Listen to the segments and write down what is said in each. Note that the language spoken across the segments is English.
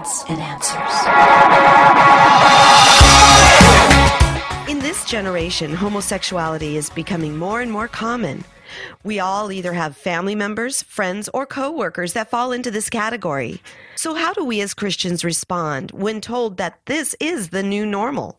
evidence and answers. In this generation, homosexuality is becoming more and more common. We all either have family members, friends, or coworkers that fall into this category. So, how do we as Christians respond when told that this is the new normal?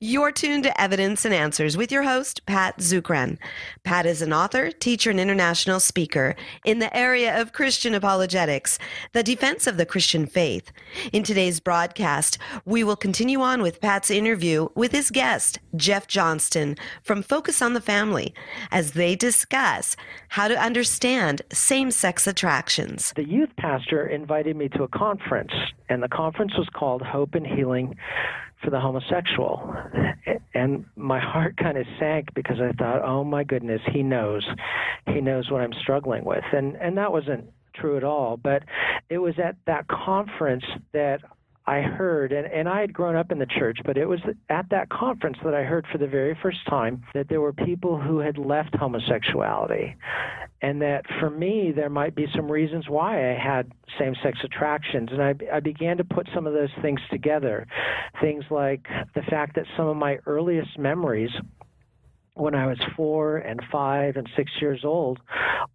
You're tuned to Evidence and Answers with your host, Pat Zukeran. Pat is an author, teacher, and international speaker in the area of Christian apologetics, the defense of the Christian faith. In today's broadcast, we will continue on with Pat's interview with his guest, Jeff Johnston from Focus on the Family, as they discuss how to understand same sex attractions. The youth pastor invited me to a conference, and the conference was called Hope and Healing for the homosexual. And my heart kind of sank because I thought, oh my goodness, he knows. He knows what I'm struggling with. And and that wasn't true at all. But it was at that conference that I heard, and, and I had grown up in the church, but it was at that conference that I heard for the very first time that there were people who had left homosexuality. And that for me, there might be some reasons why I had same sex attractions. And I, I began to put some of those things together. Things like the fact that some of my earliest memories when I was four and five and six years old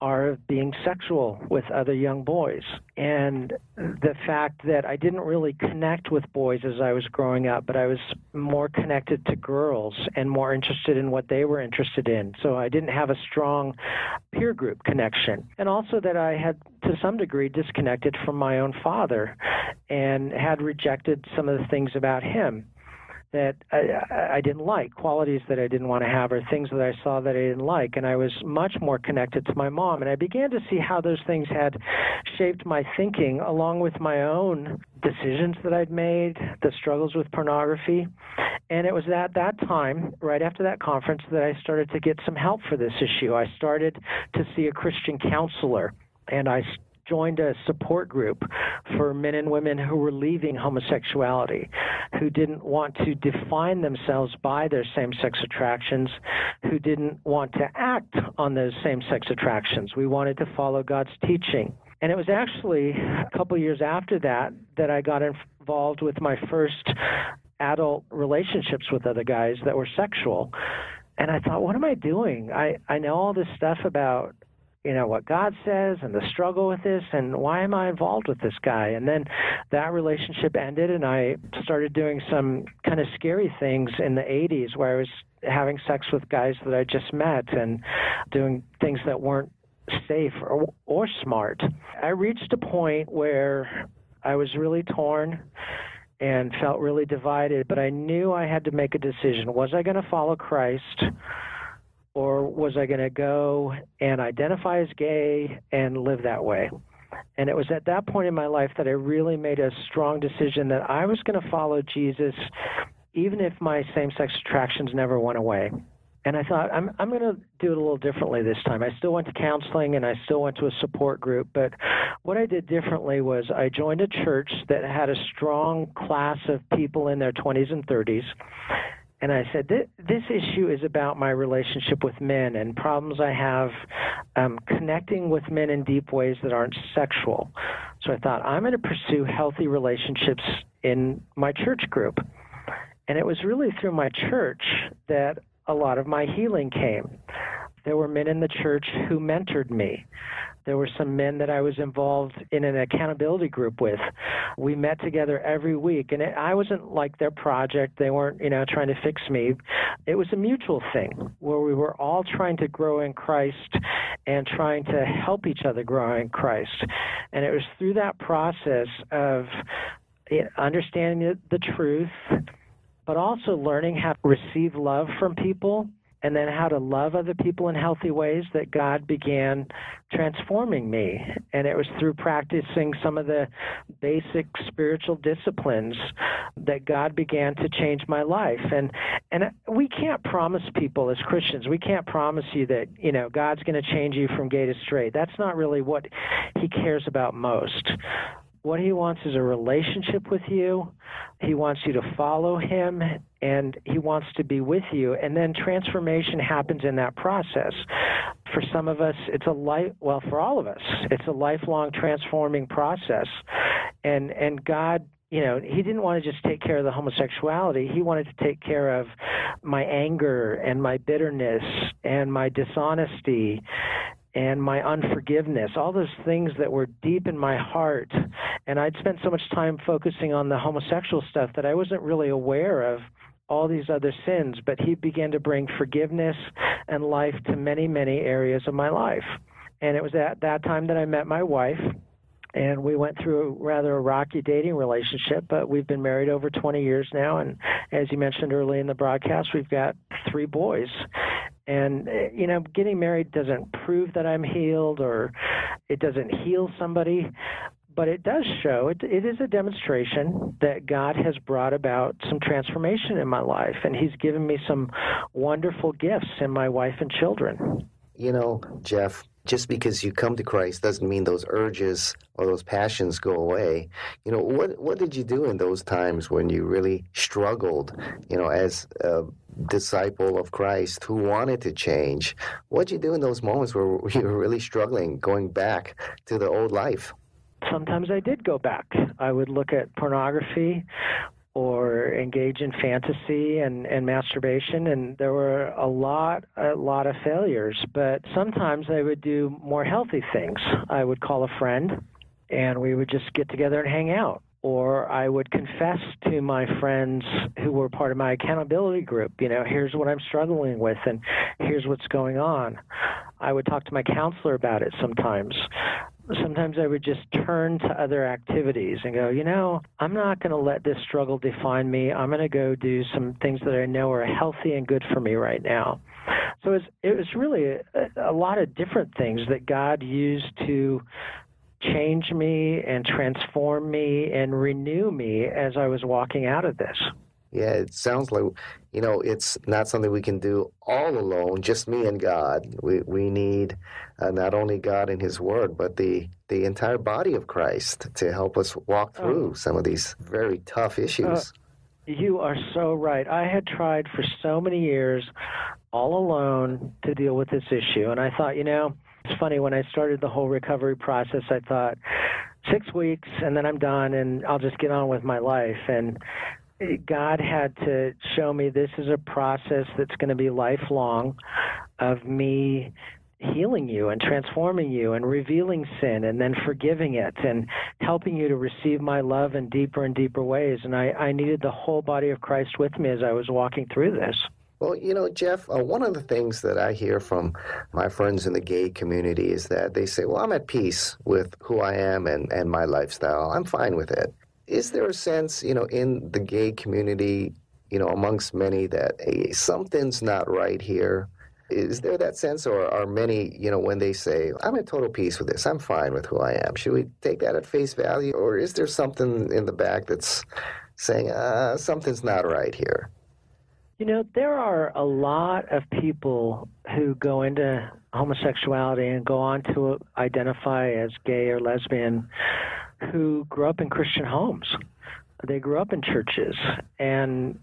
are being sexual with other young boys. And the fact that I didn't really connect with boys as I was growing up, but I was more connected to girls and more interested in what they were interested in. So I didn't have a strong peer group connection. And also that I had, to some degree, disconnected from my own father and had rejected some of the things about him that I, I didn't like, qualities that I didn't want to have, or things that I saw that I didn't like. And I was much more connected to my mom. And I began to see how those things had shaped my thinking, along with my own decisions that I'd made, the struggles with pornography. And it was at that time, right after that conference, that I started to get some help for this issue. I started to see a Christian counselor. And I joined a support group for men and women who were leaving homosexuality, who didn't want to define themselves by their same sex attractions, who didn't want to act on those same sex attractions. We wanted to follow God's teaching. And it was actually a couple years after that that I got involved with my first adult relationships with other guys that were sexual. And I thought, what am I doing? I, I know all this stuff about you know what God says and the struggle with this and why am I involved with this guy? And then that relationship ended and I started doing some kind of scary things in the 80s where I was having sex with guys that I just met and doing things that weren't safe or, or smart. I reached a point where I was really torn and felt really divided but I knew I had to make a decision. Was I going to follow Christ or was I going to go and identify as gay and live that way? And it was at that point in my life that I really made a strong decision that I was going to follow Jesus even if my same sex attractions never went away. And I thought, I'm, I'm going to do it a little differently this time. I still went to counseling and I still went to a support group, but what I did differently was I joined a church that had a strong class of people in their 20s and 30s and I said, this issue is about my relationship with men and problems I have um, connecting with men in deep ways that aren't sexual. So I thought, I'm going to pursue healthy relationships in my church group. And it was really through my church that a lot of my healing came. There were men in the church who mentored me. There were some men that I was involved in an accountability group with. We met together every week, and it, I wasn't like their project. They weren't, you know, trying to fix me. It was a mutual thing where we were all trying to grow in Christ and trying to help each other grow in Christ. And it was through that process of understanding the truth, but also learning how to receive love from people and then how to love other people in healthy ways that God began transforming me. And it was through practicing some of the basic spiritual disciplines that God began to change my life. And and we can't promise people as Christians, we can't promise you that, you know, God's going to change you from gay to straight. That's not really what he cares about most. What he wants is a relationship with you. He wants you to follow him and he wants to be with you. And then transformation happens in that process. For some of us, it's a life, well, for all of us, it's a lifelong transforming process. And and God you know, he didn't want to just take care of the homosexuality. He wanted to take care of my anger and my bitterness and my dishonesty and my unforgiveness, all those things that were deep in my heart. And I'd spent so much time focusing on the homosexual stuff that I wasn't really aware of all these other sins. But he began to bring forgiveness and life to many, many areas of my life. And it was at that time that I met my wife and we went through a rather a rocky dating relationship, but we've been married over 20 years now. And as you mentioned early in the broadcast, we've got three boys. And, eh, you know, getting married doesn't prove that I'm healed or it doesn't heal somebody, but it does show, it, it is a demonstration that God has brought about some transformation in my life. And He's given me some wonderful gifts in my wife and children. You know, Jeff, just because you come to Christ doesn't mean those urges or those passions go away. You know, what what did you do in those times when you really struggled, you know, as a disciple of Christ who wanted to change? What did you do in those moments where you were really struggling, going back to the old life? Sometimes I did go back. I would look at pornography or engage in fantasy and, and masturbation and there were a lot a lot of failures but sometimes i would do more healthy things i would call a friend and we would just get together and hang out or I would confess to my friends who were part of my accountability group, you know, here's what I'm struggling with and here's what's going on. I would talk to my counselor about it sometimes sometimes I would just turn to other activities and go, you know, I'm not going to let this struggle define me. I'm going to go do some things that I know are healthy and good for me right now. So it was, it was really a, a lot of different things that God used to change me and transform me and renew me as I was walking out of this. Yeah, it sounds like you know it's not something we can do all alone, just me and God. We we need uh, not only God and His Word, but the the entire body of Christ to help us walk oh. through oh. some of these very tough issues. Uh, you are so right. I had tried for so many years, all alone, to deal with this issue, and I thought, you know, it's funny when I started the whole recovery process. I thought six weeks and then I'm done and I'll just get on with my life and God had to show me this is a process that's going to be lifelong of me healing you and transforming you and revealing sin and then forgiving it and helping you to receive my love in deeper and deeper ways. And I, I needed the whole body of Christ with me as I was walking through this. Well, you know, Jeff, uh, one of the things that I hear from my friends in the gay community is that they say, well, I'm at peace with who I am and, and my lifestyle. I'm fine with it is there a sense, you know, in the gay community, you know, amongst many that hey, something's not right here? Is there that sense, or are many, you know, when they say, I'm at total peace with this, I'm fine with who I am, should we take that at face value? Or is there something in the back that's saying, uh, something's not right here? You know, there are a lot of people who go into homosexuality and go on to identify as gay or lesbian who grew up in Christian homes. They grew up in churches, and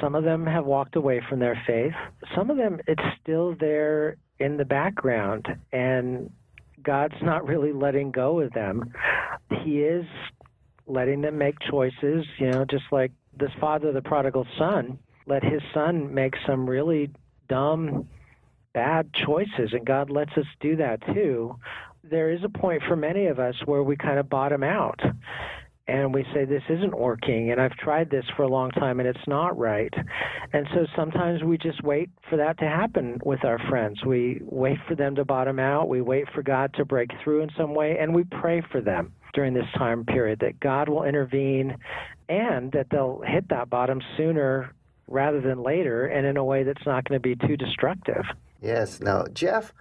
some of them have walked away from their faith. Some of them, it's still there in the background, and God's not really letting go of them. He is letting them make choices, you know, just like this father, the prodigal son, let his son make some really dumb, bad choices, and God lets us do that too there is a point for many of us where we kind of bottom out and we say this isn't working and I've tried this for a long time and it's not right. And so sometimes we just wait for that to happen with our friends. We wait for them to bottom out, we wait for God to break through in some way and we pray for them during this time period that God will intervene and that they'll hit that bottom sooner rather than later and in a way that's not going to be too destructive. Yes. Now, Jeff,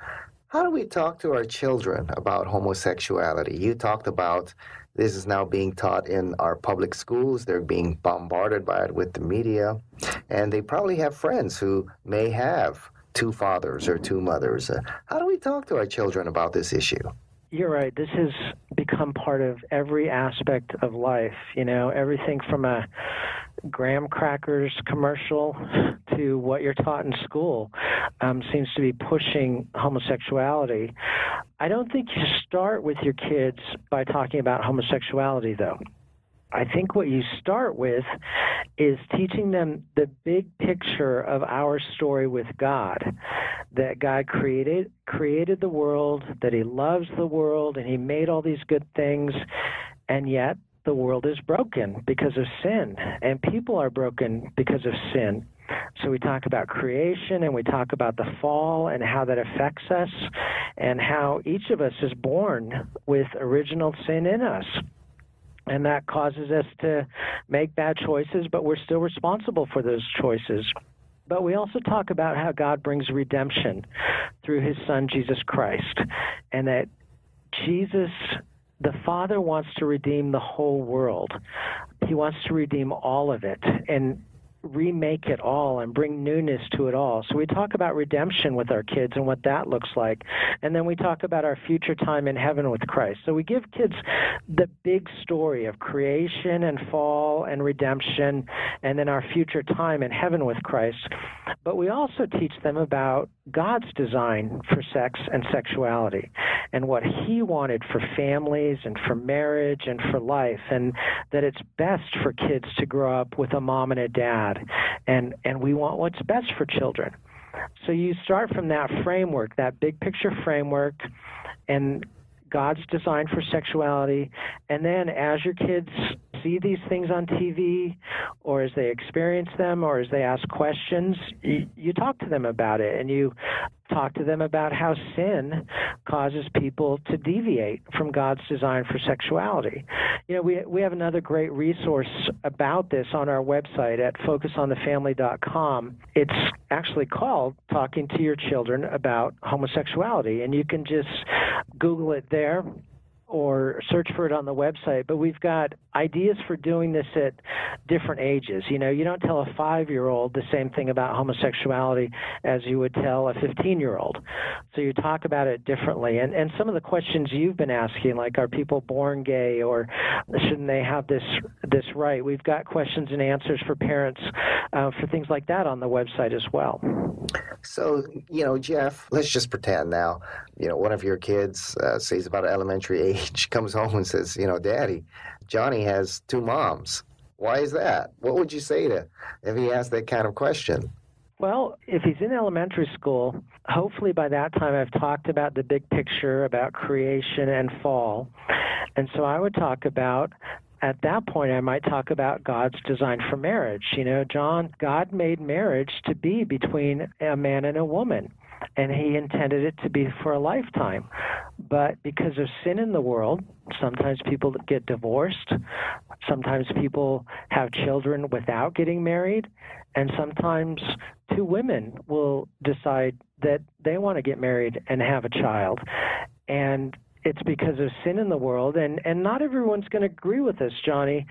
how do we talk to our children about homosexuality? You talked about this is now being taught in our public schools. They're being bombarded by it with the media. And they probably have friends who may have two fathers or two mothers. Uh, how do we talk to our children about this issue? You're right. This has become part of every aspect of life. You know, everything from a graham crackers commercial to what you're taught in school um, seems to be pushing homosexuality. I don't think you start with your kids by talking about homosexuality, though. I think what you start with is teaching them the big picture of our story with God. That God created created the world, that he loves the world and he made all these good things and yet the world is broken because of sin and people are broken because of sin. So we talk about creation and we talk about the fall and how that affects us and how each of us is born with original sin in us and that causes us to make bad choices, but we're still responsible for those choices. But we also talk about how God brings redemption through his son, Jesus Christ, and that Jesus, the Father, wants to redeem the whole world. He wants to redeem all of it. And remake it all and bring newness to it all. So we talk about redemption with our kids and what that looks like. And then we talk about our future time in heaven with Christ. So we give kids the big story of creation and fall and redemption and then our future time in heaven with Christ. But we also teach them about God's design for sex and sexuality and what he wanted for families and for marriage and for life and that it's best for kids to grow up with a mom and a dad and and we want what's best for children. So you start from that framework, that big picture framework, and God's design for sexuality, and then as your kids see these things on TV, or as they experience them, or as they ask questions, you, you talk to them about it, and you talk to them about how sin causes people to deviate from God's design for sexuality. You know, we we have another great resource about this on our website at focusonthefamily.com. It's actually called Talking to Your Children About Homosexuality, and you can just Google it there or search for it on the website. But we've got ideas for doing this at different ages. You know, you don't tell a five year old the same thing about homosexuality as you would tell a 15 year old. So you talk about it differently. And, and some of the questions you've been asking, like, are people born gay or shouldn't they have this, this right? We've got questions and answers for parents uh, for things like that on the website as well. So, you know, Jeff, let's just pretend now, you know, one of your kids, uh, say about elementary age, comes home and says, you know, Daddy, Johnny has two moms. Why is that? What would you say to if he asked that kind of question? Well, if he's in elementary school, hopefully by that time I've talked about the big picture about creation and fall. And so I would talk about at that point I might talk about God's design for marriage. You know, John, God made marriage to be between a man and a woman and he intended it to be for a lifetime. But because of sin in the world, sometimes people get divorced, sometimes people have children without getting married, and sometimes two women will decide that they want to get married and have a child. And it's because of sin in the world. And and not everyone's going to agree with us johnny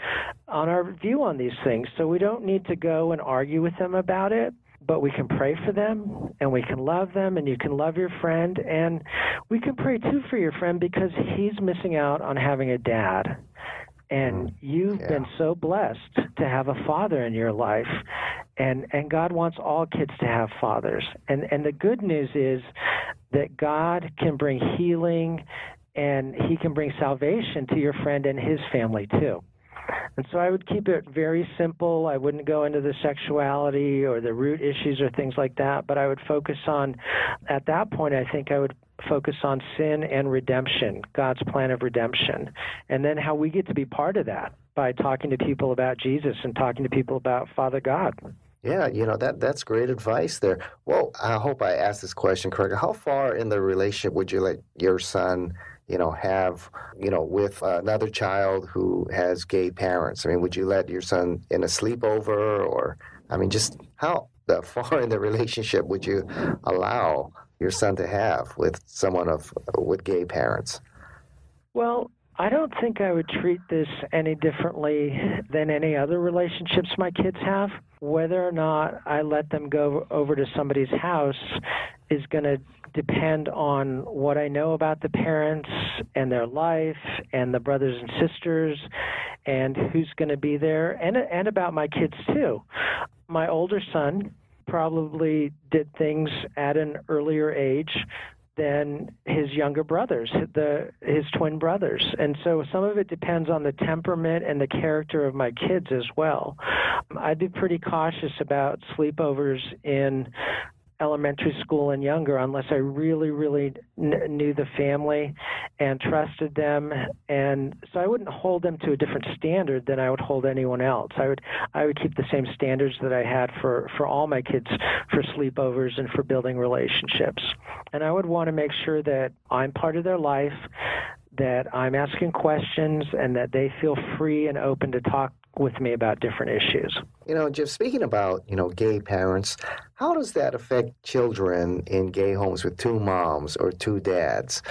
on our view on these things. So we don't need to go and argue with them about it but we can pray for them and we can love them and you can love your friend and we can pray too for your friend because he's missing out on having a dad. And mm, you've yeah. been so blessed to have a father in your life and and God wants all kids to have fathers. And and the good news is that God can bring healing and he can bring salvation to your friend and his family too and so I would keep it very simple. I wouldn't go into the sexuality or the root issues or things like that, but I would focus on, at that point, I think I would focus on sin and redemption, God's plan of redemption, and then how we get to be part of that by talking to people about Jesus and talking to people about Father God. Yeah, you know that that's great advice there. Well, I hope I asked this question correctly. How far in the relationship would you let your son you know, have, you know, with another child who has gay parents? I mean, would you let your son in a sleepover or, I mean, just how far in the relationship would you allow your son to have with someone of with gay parents? Well, I don't think I would treat this any differently than any other relationships my kids have. Whether or not I let them go over to somebody's house is going to depend on what I know about the parents and their life and the brothers and sisters and who's going to be there, and and about my kids too. My older son probably did things at an earlier age than his younger brothers, the his twin brothers. And so some of it depends on the temperament and the character of my kids as well. I'd be pretty cautious about sleepovers in elementary school and younger unless I really, really kn- knew the family and trusted them. And so I wouldn't hold them to a different standard than I would hold anyone else. I would I would keep the same standards that I had for for all my kids for sleepovers and for building relationships. And I would want to make sure that I'm part of their life that I'm asking questions and that they feel free and open to talk with me about different issues. You know, Jeff, speaking about, you know, gay parents, how does that affect children in gay homes with two moms or two dads?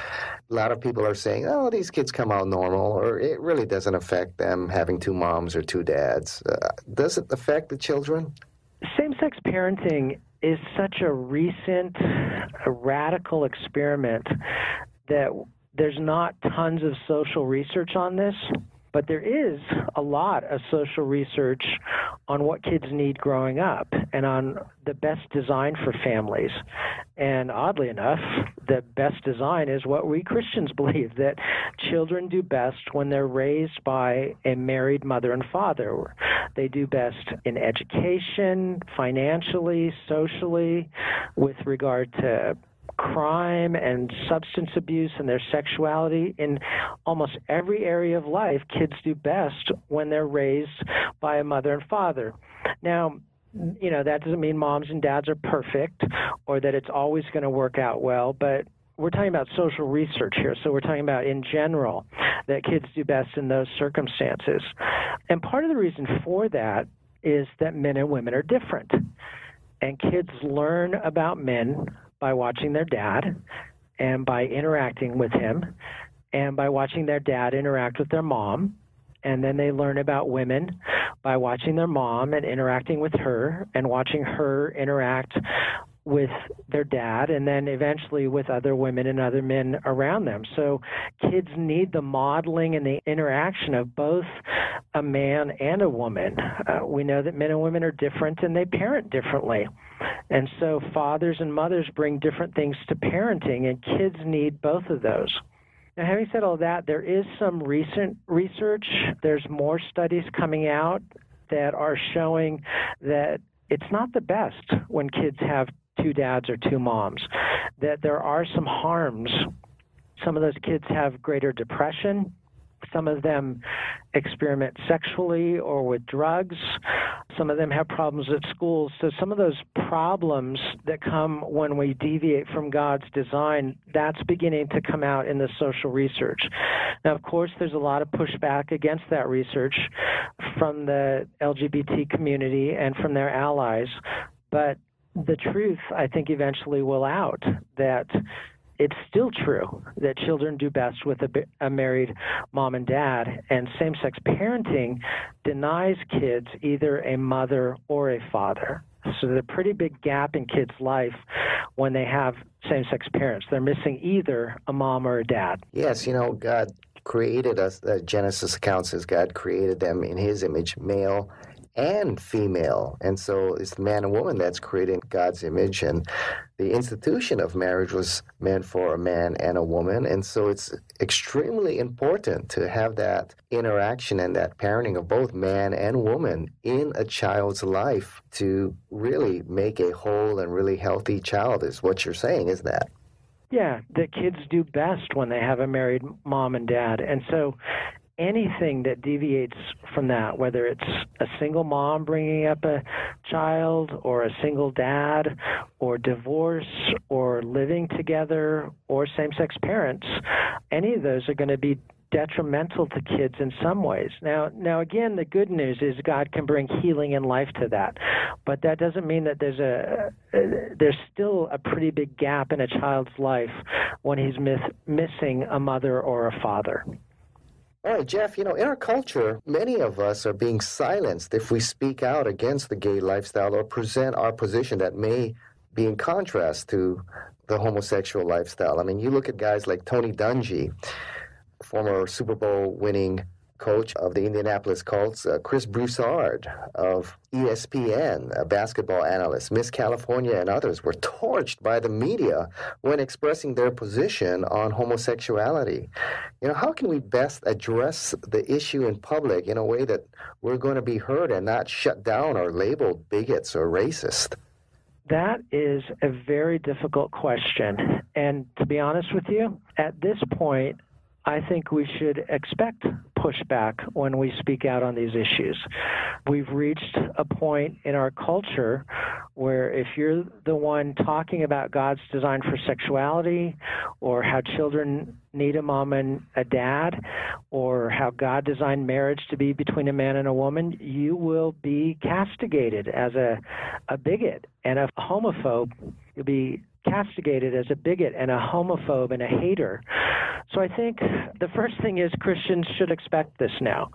A lot of people are saying, oh, these kids come out normal, or it really doesn't affect them having two moms or two dads. Uh, does it affect the children? Same sex parenting is such a recent, a radical experiment that there's not tons of social research on this. But there is a lot of social research on what kids need growing up and on the best design for families. And oddly enough, the best design is what we Christians believe that children do best when they're raised by a married mother and father. They do best in education, financially, socially, with regard to crime and substance abuse and their sexuality in almost every area of life, kids do best when they're raised by a mother and father. Now, you know, that doesn't mean moms and dads are perfect or that it's always going to work out well, but we're talking about social research here. So we're talking about in general that kids do best in those circumstances. And part of the reason for that is that men and women are different. And kids learn about men by watching their dad and by interacting with him and by watching their dad interact with their mom. And then they learn about women by watching their mom and interacting with her and watching her interact with their dad and then eventually with other women and other men around them. So kids need the modeling and the interaction of both a man and a woman. Uh, we know that men and women are different and they parent differently. And so fathers and mothers bring different things to parenting and kids need both of those. Now, having said all that, there is some recent research. There's more studies coming out that are showing that it's not the best when kids have two dads or two moms, that there are some harms. Some of those kids have greater depression. Some of them experiment sexually or with drugs. Some of them have problems at school. So, some of those problems that come when we deviate from God's design, that's beginning to come out in the social research. Now, of course, there's a lot of pushback against that research from the LGBT community and from their allies. But the truth, I think, eventually will out that it's still true that children do best with a, a married mom and dad, and same sex parenting denies kids either a mother or a father. So there's a pretty big gap in kids' life when they have same sex parents. They're missing either a mom or a dad. Yes, you know, God created us, uh, Genesis accounts says God created them in his image, male and female. And so it's the man and woman that's created God's image. And the institution of marriage was meant for a man and a woman. And so it's extremely important to have that interaction and that parenting of both man and woman in a child's life to really make a whole and really healthy child, is what you're saying, is that? Yeah, the kids do best when they have a married mom and dad. And so anything that deviates from that, whether it's a single mom bringing up a child, or a single dad, or divorce, or living together, or same sex parents, any of those are going to be detrimental to kids in some ways. Now, now again, the good news is God can bring healing and life to that, but that doesn't mean that there's a uh, there's still a pretty big gap in a child's life when he's miss, missing a mother or a father. All right, Jeff, you know, in our culture, many of us are being silenced if we speak out against the gay lifestyle or present our position that may be in contrast to the homosexual lifestyle. I mean, you look at guys like Tony Dungy, former Super Bowl winning coach of the Indianapolis Colts, uh, Chris Broussard of ESPN, a basketball analyst, Miss California, and others were torched by the media when expressing their position on homosexuality. You know, how can we best address the issue in public in a way that we're going to be heard and not shut down or labeled bigots or racist? That is a very difficult question. And to be honest with you, at this point, I think we should expect pushback when we speak out on these issues. We've reached a point in our culture where if you're the one talking about God's design for sexuality or how children need a mom and a dad or how God designed marriage to be between a man and a woman, you will be castigated as a, a bigot and a homophobe. You'll be castigated as a bigot and a homophobe and a hater. So I think the first thing is Christians should expect this now.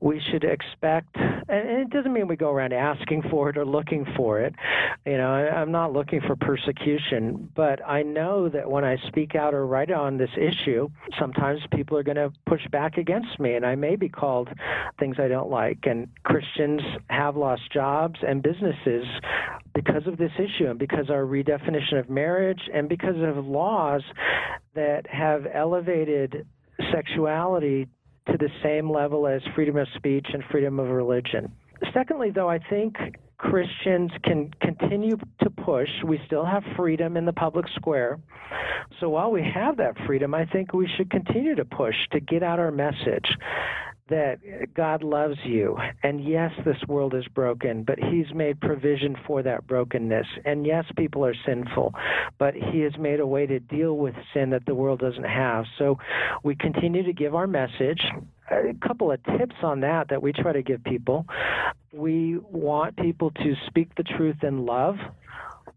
We should expect, and it doesn't mean we go around asking for it or looking for it. You know, I'm not looking for persecution, but I know that when I speak out or write on this issue, sometimes people are going to push back against me, and I may be called things I don't like. And Christians have lost jobs and businesses because of this issue and because our redefinition of marriage and because of laws that have elevated sexuality to the same level as freedom of speech and freedom of religion. Secondly, though, I think Christians can continue to push. We still have freedom in the public square. So while we have that freedom, I think we should continue to push to get out our message that God loves you. And yes, this world is broken, but He's made provision for that brokenness. And yes, people are sinful, but He has made a way to deal with sin that the world doesn't have. So we continue to give our message. A couple of tips on that that we try to give people. We want people to speak the truth in love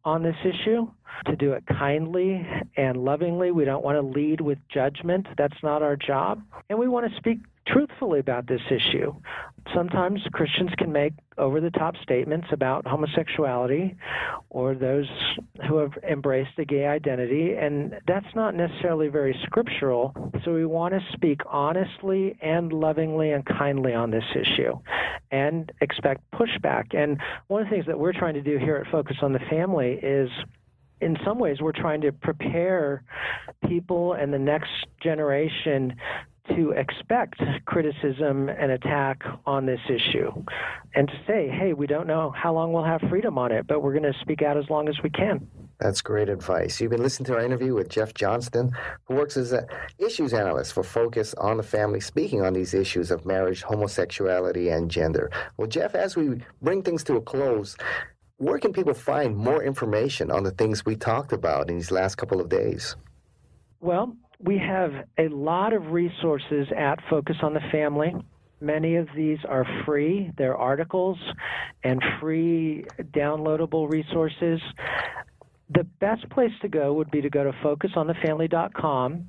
on this issue, to do it kindly and lovingly. We don't want to lead with judgment. That's not our job. And we want to speak truthfully about this issue. Sometimes Christians can make over the top statements about homosexuality or those who have embraced the gay identity, and that's not necessarily very scriptural. So we want to speak honestly and lovingly and kindly on this issue and expect pushback. And one of the things that we're trying to do here at Focus on the Family is in some ways, we're trying to prepare people and the next generation to expect criticism and attack on this issue and to say, hey, we don't know how long we'll have freedom on it, but we're going to speak out as long as we can. That's great advice. You've been listening to our interview with Jeff Johnston, who works as an issues analyst for Focus on the Family, speaking on these issues of marriage, homosexuality, and gender. Well, Jeff, as we bring things to a close, where can people find more information on the things we talked about in these last couple of days? Well, we have a lot of resources at Focus on the Family. Many of these are free. They're articles and free downloadable resources. The best place to go would be to go to focusonthefamily.com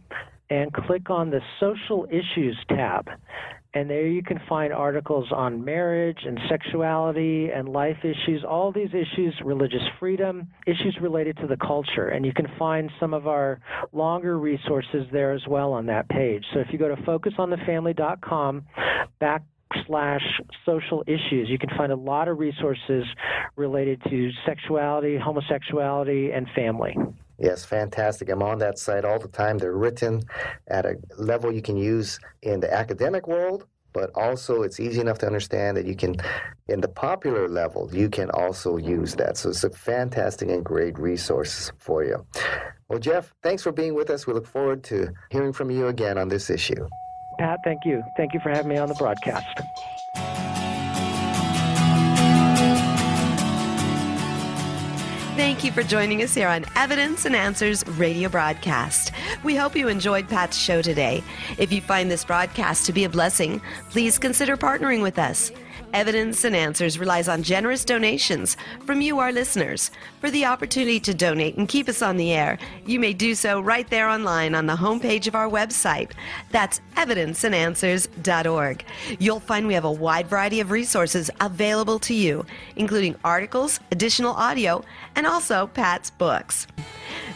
and click on the Social Issues tab. And there you can find articles on marriage and sexuality and life issues, all these issues, religious freedom, issues related to the culture. And you can find some of our longer resources there as well on that page. So if you go to focusonthefamily.com backslash social issues, you can find a lot of resources related to sexuality, homosexuality, and family. Yes, fantastic. I'm on that site all the time. They're written at a level you can use in the academic world, but also it's easy enough to understand that you can, in the popular level, you can also use that. So it's a fantastic and great resource for you. Well, Jeff, thanks for being with us. We look forward to hearing from you again on this issue. Pat, thank you. Thank you for having me on the broadcast. Thank you for joining us here on Evidence and Answers radio broadcast. We hope you enjoyed Pat's show today. If you find this broadcast to be a blessing, please consider partnering with us. Evidence and Answers relies on generous donations from you, our listeners. For the opportunity to donate and keep us on the air, you may do so right there online on the homepage of our website. That's evidenceandanswers.org. You'll find we have a wide variety of resources available to you, including articles, additional audio, and also Pat's books.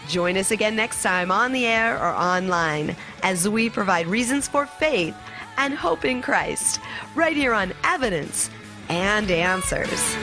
Join us again next time on the air or online as we provide reasons for faith and hope in Christ, right here on Evidence and Answers.